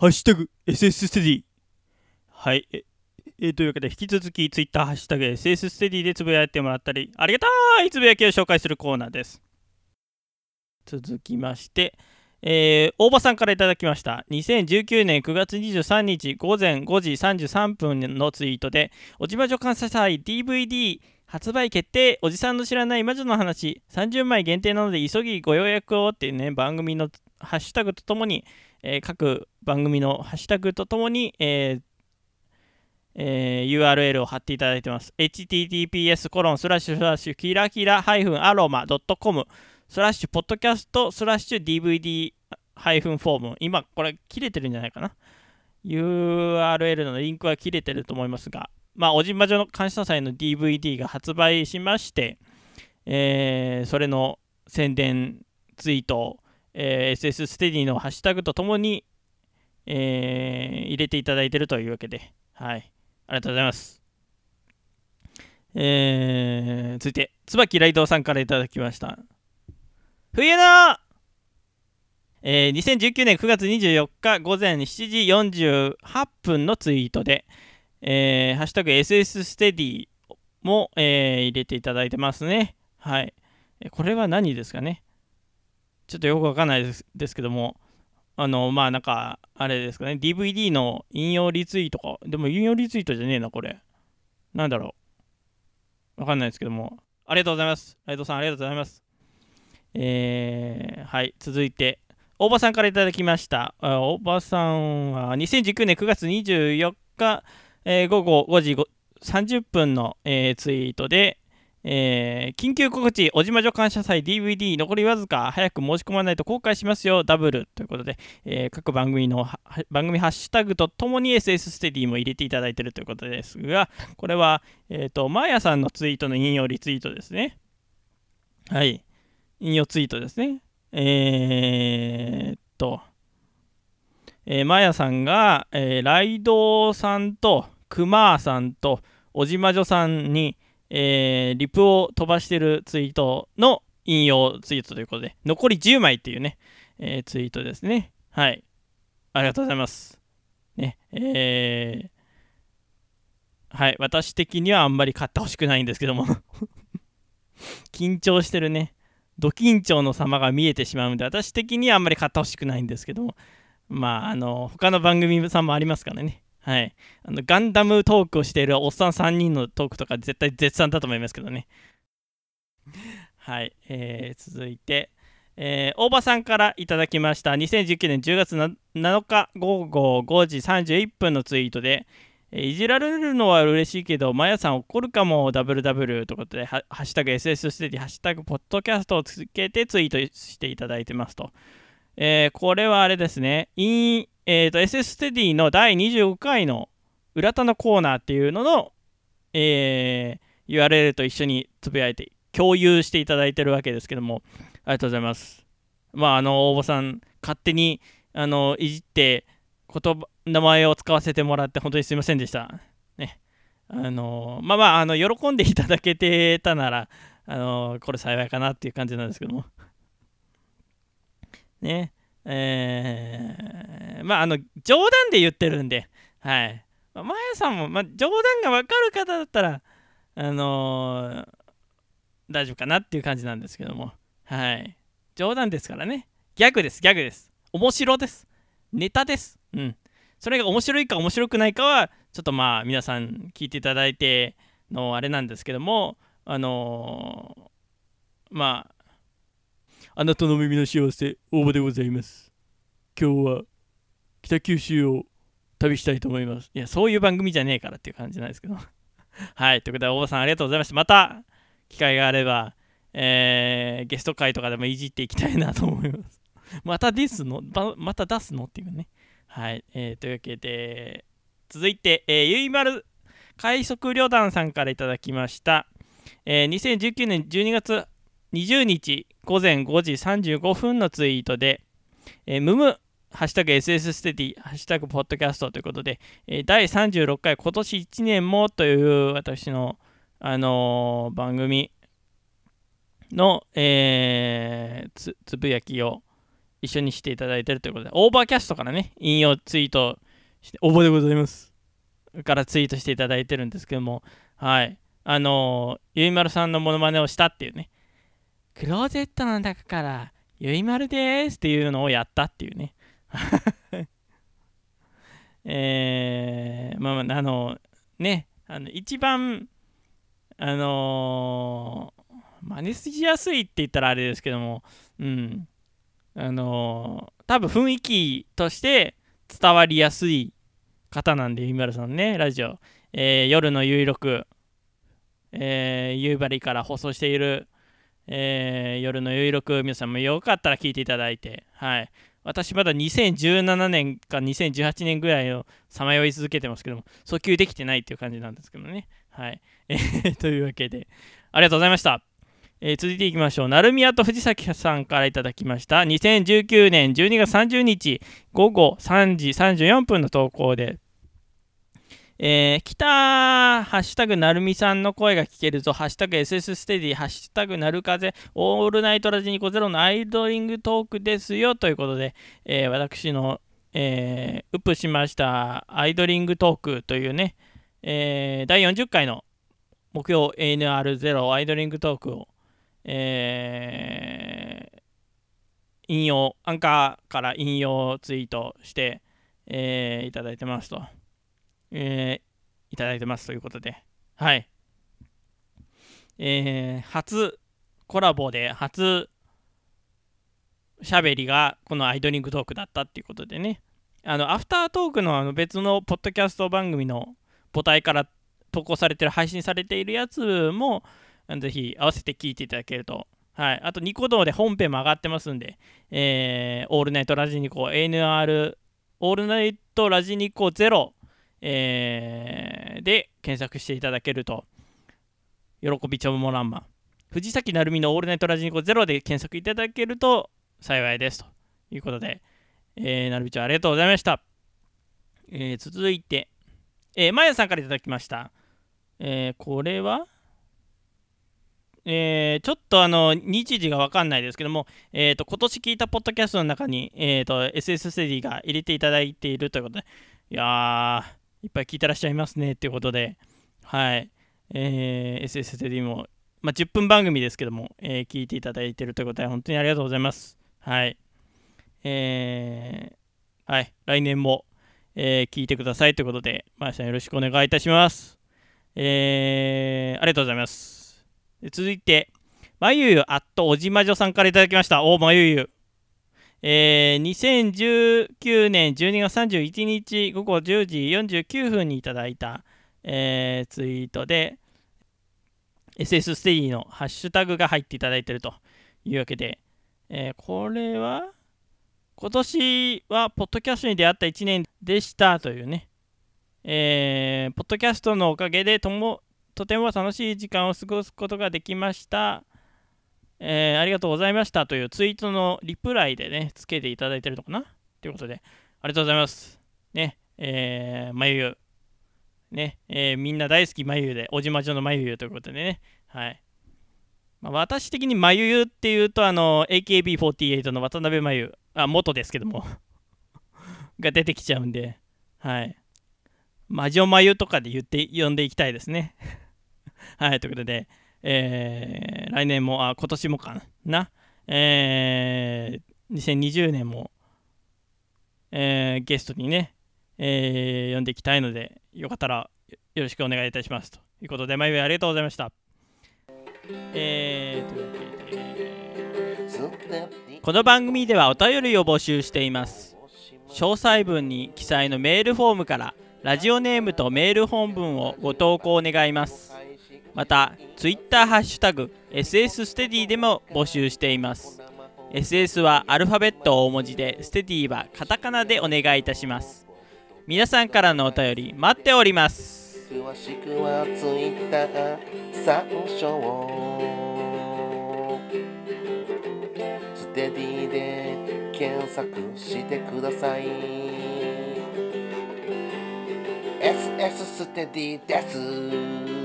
ハッシュタグ SS ステディ。はい。ええ、というわけで、引き続き Twitter ハッシュタグ SS ステディでつぶやいてもらったり、ありがたいつぶやきを紹介するコーナーです。続きまして、えー、大場さんからいただきました。2019年9月23日午前5時33分のツイートで、おじまじょ感謝祭 DVD 発売決定おじさんの知らない魔女の話30枚限定なので急ぎご予約をっていうね、番組のハッシュタグとともに、えー、各番組のハッシュタグとともに、えーえー、URL を貼っていただいてます。https コロンスラッシュスラッシュキラキラハイフンアロマドットコムスラッシュポッドキャストスラッシュ DVD ハイフンフォーム。今これ切れてるんじゃないかな？URL のリンクは切れてると思いますが。まあおじんまじょの感謝祭の DVD が発売しまして、えー、それの宣伝ツイートえー、SS ステディのハッシュタグとともに、えー、入れていただいているというわけで、はい。ありがとうございます。えー、続いて、椿ライドさんからいただきました。冬のえー、2019年9月24日午前7時48分のツイートで、えー、ハッシュタグ SS ステディも、えー、入れていただいてますね。はい。これは何ですかね？ちょっとよくわかんないですですけども、あの、まあなんか、あれですかね、DVD の引用リツイートか。でも引用リツイートじゃねえな、これ。なんだろう。わかんないですけども。ありがとうございます。ライトさん、ありがとうございます。えー、はい、続いて、大場さんからいただきました。大場さんは2019年9月24日、えー、午後5時30分の、えー、ツイートで、えー、緊急告知、おじまじょ感謝祭 DVD 残りわずか、早く申し込まないと後悔しますよ、ダブルということで、えー、各番組の番組ハッシュタグとともに SS ステディも入れていただいているということですが、これは、えっ、ー、と、マーヤさんのツイートの引用リツイートですね。はい。引用ツイートですね。えー、っと、えー、マヤさんが、えー、ライドさんとクマーさんとおじまじょさんに、えー、リプを飛ばしてるツイートの引用ツイートということで、残り10枚っていうね、えー、ツイートですね。はい。ありがとうございます。ね、えー、はい。私的にはあんまり買ってほしくないんですけども 緊張してるね、ド緊張の様が見えてしまうんで、私的にはあんまり買ってほしくないんですけども、まあ、あの、他の番組さんもありますからね。はい。あの、ガンダムトークをしているおっさん3人のトークとか絶対絶賛だと思いますけどね。はい。えー、続いて、えー、大場さんからいただきました2019年10月7日午後5時31分のツイートで、えー、いじられるのは嬉しいけど、まやさん怒るかも、ダブルダブルということで、ハッシュタグ SS ステディ、ハッシュタグポッドキャストをつけてツイートしていただいてますと。えー、これはあれですね、えーと、SS ステディの第25回の裏田のコーナーっていうのの、えー、URL と一緒につぶやいて共有していただいてるわけですけどもありがとうございます。まああの応募さん勝手にあのいじって言葉名前を使わせてもらって本当にすいませんでした。ね。あのまあまああの喜んでいただけてたならあのこれ幸いかなっていう感じなんですけども。ね。えー、まあ、あの、冗談で言ってるんで、はい。まあ、まやさんも、まあ、冗談がわかる方だったら、あのー、大丈夫かなっていう感じなんですけども、はい。冗談ですからね。ギャグです、ギャグです。面白です。ネタです。うん。それが面白いか面白くないかは、ちょっとまあ、皆さん聞いていただいてのあれなんですけども、あのー、まあ、あなたの耳の幸せ、応募でございます。今日は北九州を旅したいと思います。いや、そういう番組じゃねえからっていう感じなんですけど。はい。ということで、大場さんありがとうございました。また、機会があれば、えー、ゲスト会とかでもいじっていきたいなと思います。またですの？また出すの？っていうね。はい。えー、というわけで、続いて、えー、ゆいまる快速旅団さんからいただきました。えー、2019年12月20日午前5時35分のツイートで、えー、ムムハッシュタグ SS ステディ、ハッシュタグポッドキャストということで、えー、第36回今年1年もという私の、あのー、番組の、えー、つつぶやきを、一緒にしていただいてるということで、 Overcast からね、引用ツイートして、応募でございます。からツイートしていただいてるんですけども、はい。あのー、ゆいまるさんのモノマネをしたっていうね、クローゼットの中から、ゆいまるですっていうのをやったっていうね。えー、まあ、あの、ね、あの一番、あのー、真似しやすいって言ったらあれですけども、うん、あのー、多分雰囲気として伝わりやすい方なんで、ゆいまるさんね、ラジオ。えー、夜の有力、えー、夕張から放送している、えー、夜の有力、皆さんもよかったら聞いていただいて、はい。私まだ2017年か2018年ぐらいをさまよい続けてますけども、訴求できてないっていう感じなんですけどね。はい。というわけで、ありがとうございました。えー、続いていきましょう。成宮と藤崎さんからいただきました。2019年12月30日午後3時34分の投稿で、えー、北、ハッシュタグなるみさんの声が聞けるぞ、ハッシュタグ SS ステディ、ハッシュタグなるかぜ、オールナイトラジニコゼロのアイドリングトークですよ。ということで、えー、私の、えー、ウップしました。アイドリングトークというね、えー、第40回の目標 ANR0 アイドリングトークを、えー、引用、アンカーから引用ツイートして、えー、いただいてますと。えー、いただいてますということで、はい。えー、初コラボで初喋りがこのアイドリングトークだったっていうことでね、あの、アフタートークのあの別のポッドキャスト番組の母体から投稿されてる、配信されているやつも、ぜひ合わせて聞いていただけると。はい。あと、ニコ動で本編も上がってますんで、えー、オールナイトラジニコ ANR、オールナイトラジニコゼロえー、で検索していただけると、喜びちょもらんま、藤崎鳴海のオールナイトラジニコゼロで検索いただけると幸いですということで、えー、なるみちゃんありがとうございました。えー、続いて、えー、まやさんからいただきました。えー、これはえー、ちょっとあの日時が分かんないですけども、えーと、今年聞いたポッドキャストの中に、えーと、SS ステディが入れていただいているということで、いやー、いっぱい聞いてらっしゃいますねっていうことで、はい、えー、SSTD も、まあ、10分番組ですけども、えー、聞いていただいてるということで、本当にありがとうございます。はい。えー、はい、来年も、えー、聞いてくださいということで、まやさんよろしくお願いいたします。えー、ありがとうございます。続いて、まゆゆあっとおじまじょさんからいただきました。おまゆゆ。えー、2019年12月31日午後10時49分にいただいた、えー、ツイートで SS ステディのハッシュタグが入っていただいているというわけで、えー、これは今年はポッドキャストに出会った1年でしたというね、えー、ポッドキャストのおかげでともとても楽しい時間を過ごすことができました。えー、ありがとうございましたというツイートのリプライでね、つけていただいてるのかな？ということで、ありがとうございます。ね、えー、まゆゆ。ね、えー、みんな大好きまゆゆで、おじまじょのまゆゆということでね、はい。まあ、私的にまゆゆっていうと、あの、AKB48 の渡辺まゆ、あ、元ですけども が出てきちゃうんで、はい。魔女まゆとかで言って、呼んでいきたいですね はい、ということで、えー、来年も、あ、今年もかな、えー、2020年も、えー、ゲストにね、えー、呼んでいきたいので、よかったらよろしくお願いいたしますということで、毎回ありがとうございました。えー、というわけで、この番組ではお便りを募集しています。詳細文に記載のメールフォームからラジオネームとメール本文をご投稿願います。また Twitter ハッシュタグ SS ステディでも募集しています。SS はアルファベット大文字でステディはカタカナでお願いいたします。皆さんからのお便り待っております。詳しくは Twitter 参照ステディで検索してください。SS ステディです。